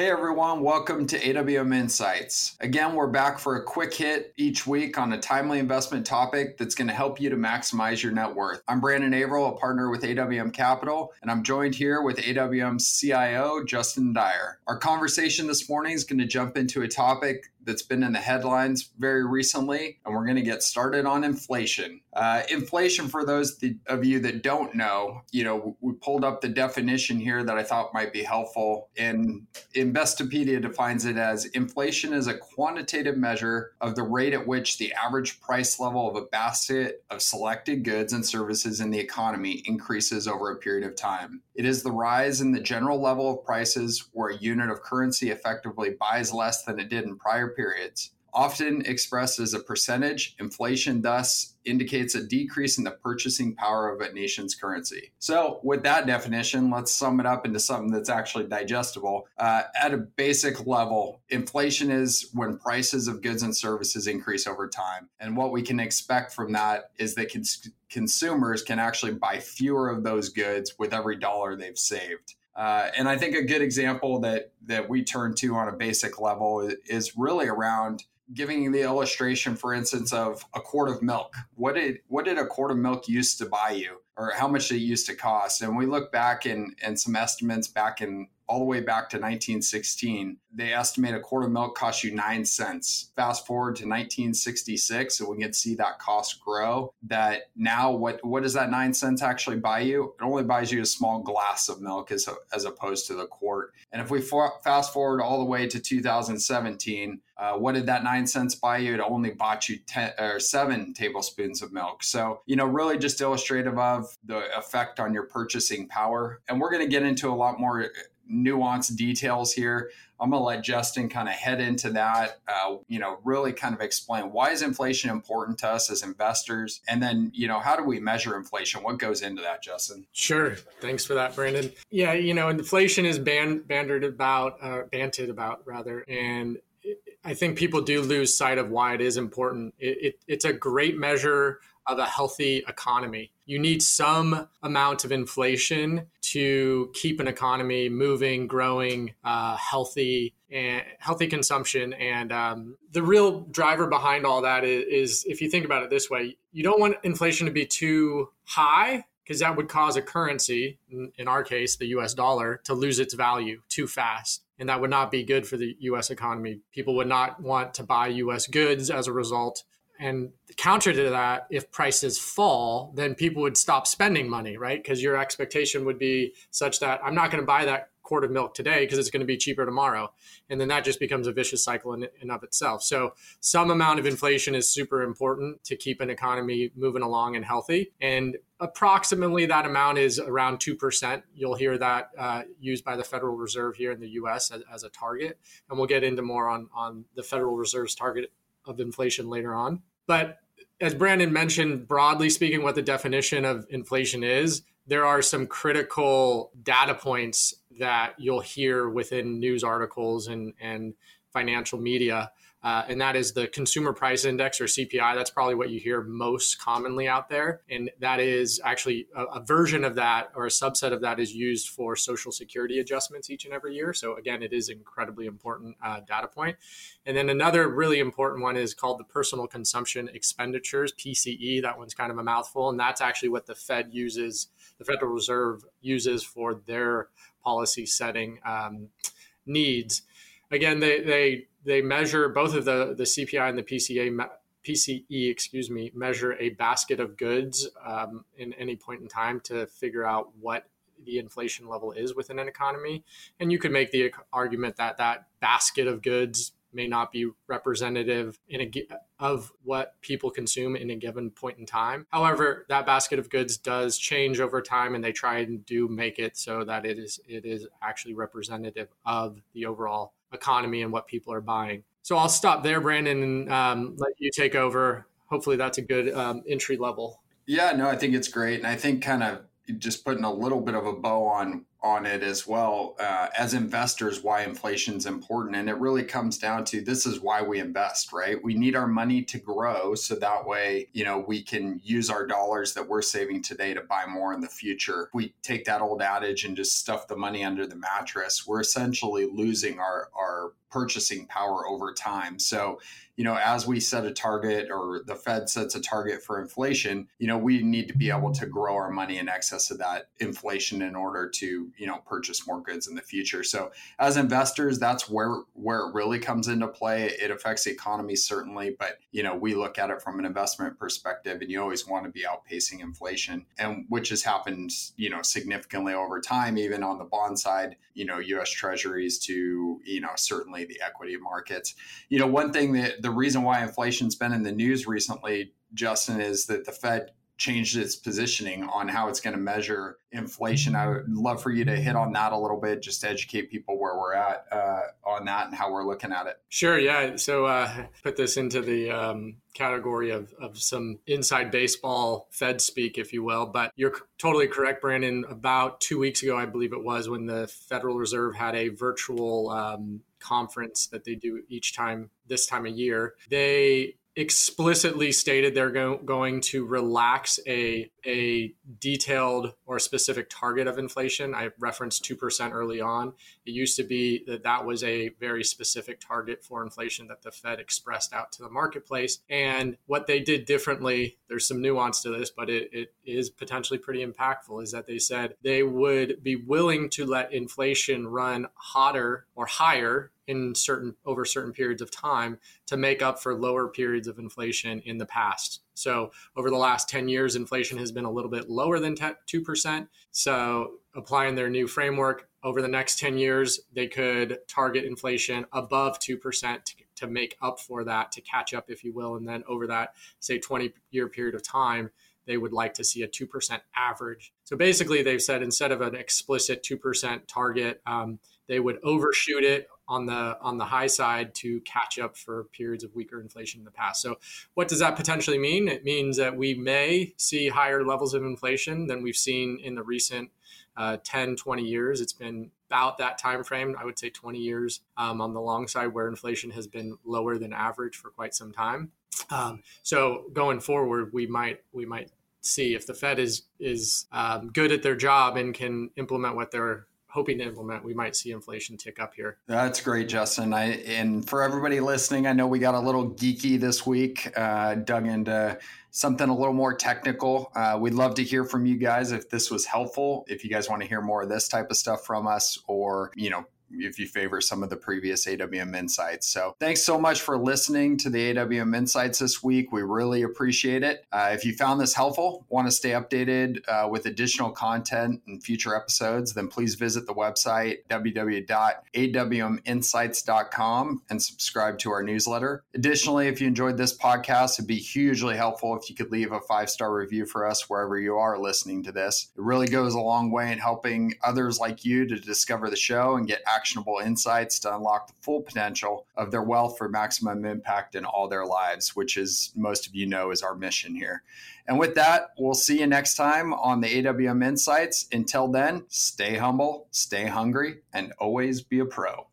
Hey everyone, welcome to AWM Insights. Again, we're back for a quick hit each week on a timely investment topic that's going to help you to maximize your net worth. I'm Brandon Averill, a partner with AWM Capital, and I'm joined here with AWM CIO Justin Dyer. Our conversation this morning is going to jump into a topic that's been in the headlines very recently, and we're going to get started on inflation. Uh, inflation, for those of you that don't know, you know, we pulled up the definition here that I thought might be helpful. And Investopedia defines it as inflation is a quantitative measure of the rate at which the average price level of a basket of selected goods and services in the economy increases over a period of time. It is the rise in the general level of prices where a unit of currency effectively buys less than it did in prior periods. Often expressed as a percentage, inflation thus indicates a decrease in the purchasing power of a nation's currency. So, with that definition, let's sum it up into something that's actually digestible. Uh, at a basic level, inflation is when prices of goods and services increase over time. And what we can expect from that is that cons- consumers can actually buy fewer of those goods with every dollar they've saved. Uh, and I think a good example that that we turn to on a basic level is really around giving the illustration, for instance, of a quart of milk. What did what did a quart of milk used to buy you, or how much it used to cost? And we look back in and some estimates back in all the way back to 1916. They estimate a quart of milk cost you nine cents. Fast forward to 1966, and we can see that cost grow. That now, what what does that nine cents actually buy you? It only buys you a small glass of milk as, as opposed to the quart. And if we fast forward all the way to 2017, uh, what did that nine cents buy you? It only bought you 10 or seven tablespoons of milk. So, you know, really just illustrative of the effect on your purchasing power. And we're going to get into a lot more nuanced details here. I'm going to let Justin kind of head into that, uh, you know, really kind of explain why is inflation important to us as investors? And then, you know, how do we measure inflation? What goes into that, Justin? Sure. Thanks for that, Brandon. Yeah, you know, inflation is band- bantered about, uh, banted about rather. And I think people do lose sight of why it is important. It, it, it's a great measure of a healthy economy. You need some amount of inflation to keep an economy moving, growing, uh, healthy, and healthy consumption. And um, the real driver behind all that is, is, if you think about it this way, you don't want inflation to be too high because that would cause a currency, in our case, the US dollar, to lose its value too fast. And that would not be good for the US economy. People would not want to buy US goods as a result and counter to that, if prices fall, then people would stop spending money, right? Because your expectation would be such that I'm not going to buy that quart of milk today because it's going to be cheaper tomorrow. And then that just becomes a vicious cycle in and of itself. So some amount of inflation is super important to keep an economy moving along and healthy. And approximately that amount is around 2%. You'll hear that uh, used by the Federal Reserve here in the US as, as a target. And we'll get into more on, on the Federal Reserve's target of inflation later on. But as Brandon mentioned, broadly speaking, what the definition of inflation is, there are some critical data points that you'll hear within news articles and, and financial media uh, and that is the consumer price index or CPI. That's probably what you hear most commonly out there. And that is actually a, a, version of that or a subset of that is used for social security adjustments each and every year. So, again, it is incredibly important uh, data point. And then another really important one is called the personal consumption expenditures, PCE. That one's kind of a mouthful. And that's actually what the Fed uses, the Federal Reserve uses for their policy setting um, needs again, they they they measure both of the the CPI and the PCA PCE, excuse me, measure a basket of goods um, in any point in time to figure out what the inflation level is within an economy. And you could make the argument that that basket of goods may not be representative in a, of what people consume in a given point in time. However, that basket of goods does change over time, and they try and do make it so that it is it is actually representative of the overall economy and what people are buying. So I'll stop there, Brandon, and um, let you take over. Hopefully, that's a good um, entry level. Yeah, no, I think it's great, and I think kind of just putting a little bit of a bow on on it as well uh, as investors why inflation is important. And it really comes down to this is why we invest right? We need our money to grow so that way you know we can use our dollars that we're saving today to buy more in the future. We take that old adage and just stuff the money under the mattress. We're essentially losing our our purchasing power over time. So you know, as we set a target or the Fed sets a target for inflation, you know, we need to be able to grow our money in excess of that inflation in order to, you know, purchase more goods in the future. So as investors, that's where where it really comes into play. It affects the economy certainly, but you know, we look at it from an investment perspective and you always want to be outpacing inflation and which has happened, you know, significantly over time, even on the bond side, you know, US treasuries to, you know, certainly the equity markets. You know, one thing that the reason why inflation's been in the news recently, Justin, is that the Fed changed its positioning on how it's going to measure inflation. I would love for you to hit on that a little bit, just to educate people where we're at uh, on that and how we're looking at it. Sure. Yeah. So uh, put this into the um, category of, of some inside baseball Fed speak, if you will. But you're totally correct, Brandon. About two weeks ago, I believe it was, when the Federal Reserve had a virtual um, conference that they do each time this time of year. They explicitly stated they're go- going to relax a a detailed or specific target of inflation. I referenced 2% early on. It used to be that that was a very specific target for inflation that the Fed expressed out to the marketplace. And what they did differently, there's some nuance to this, but it, it is potentially pretty impactful, is that they said they would be willing to let inflation run hotter or higher in certain over certain periods of time to make up for lower periods of inflation in the past. So over the last 10 years inflation has been a little bit lower than 2%. So applying their new framework over the next 10 years they could target inflation above 2% to, to make up for that to catch up if you will and then over that say 20 year period of time they would like to see a 2% average. So basically, they've said instead of an explicit 2% target, um, they would overshoot it on the on the high side to catch up for periods of weaker inflation in the past. So what does that potentially mean? It means that we may see higher levels of inflation than we've seen in the recent uh, 10, 20 years. It's been about that time frame, I would say 20 years um, on the long side where inflation has been lower than average for quite some time. Um, so going forward, we might we might see if the Fed is is um, good at their job and can implement what they're hoping to implement, we might see inflation tick up here. That's great, Justin. I and for everybody listening, I know we got a little geeky this week, uh, dug into something a little more technical. Uh, we'd love to hear from you guys if this was helpful. If you guys want to hear more of this type of stuff from us, or you know if you favor some of the previous AWM insights. So thanks so much for listening to the AWM insights this week. We really appreciate it. Uh, if you found this helpful, want to stay updated uh, with additional content and future episodes, then please visit the website www.awminsights.com and subscribe to our newsletter. Additionally, if you enjoyed this podcast, it'd be hugely helpful if you could leave a five star review for us wherever you are listening to this. It really goes a long way in helping others like you to discover the show and get access actionable insights to unlock the full potential of their wealth for maximum impact in all their lives, which is most of you know is our mission here. And with that, we'll see you next time on the AWM Insights. Until then, stay humble, stay hungry, and always be a pro.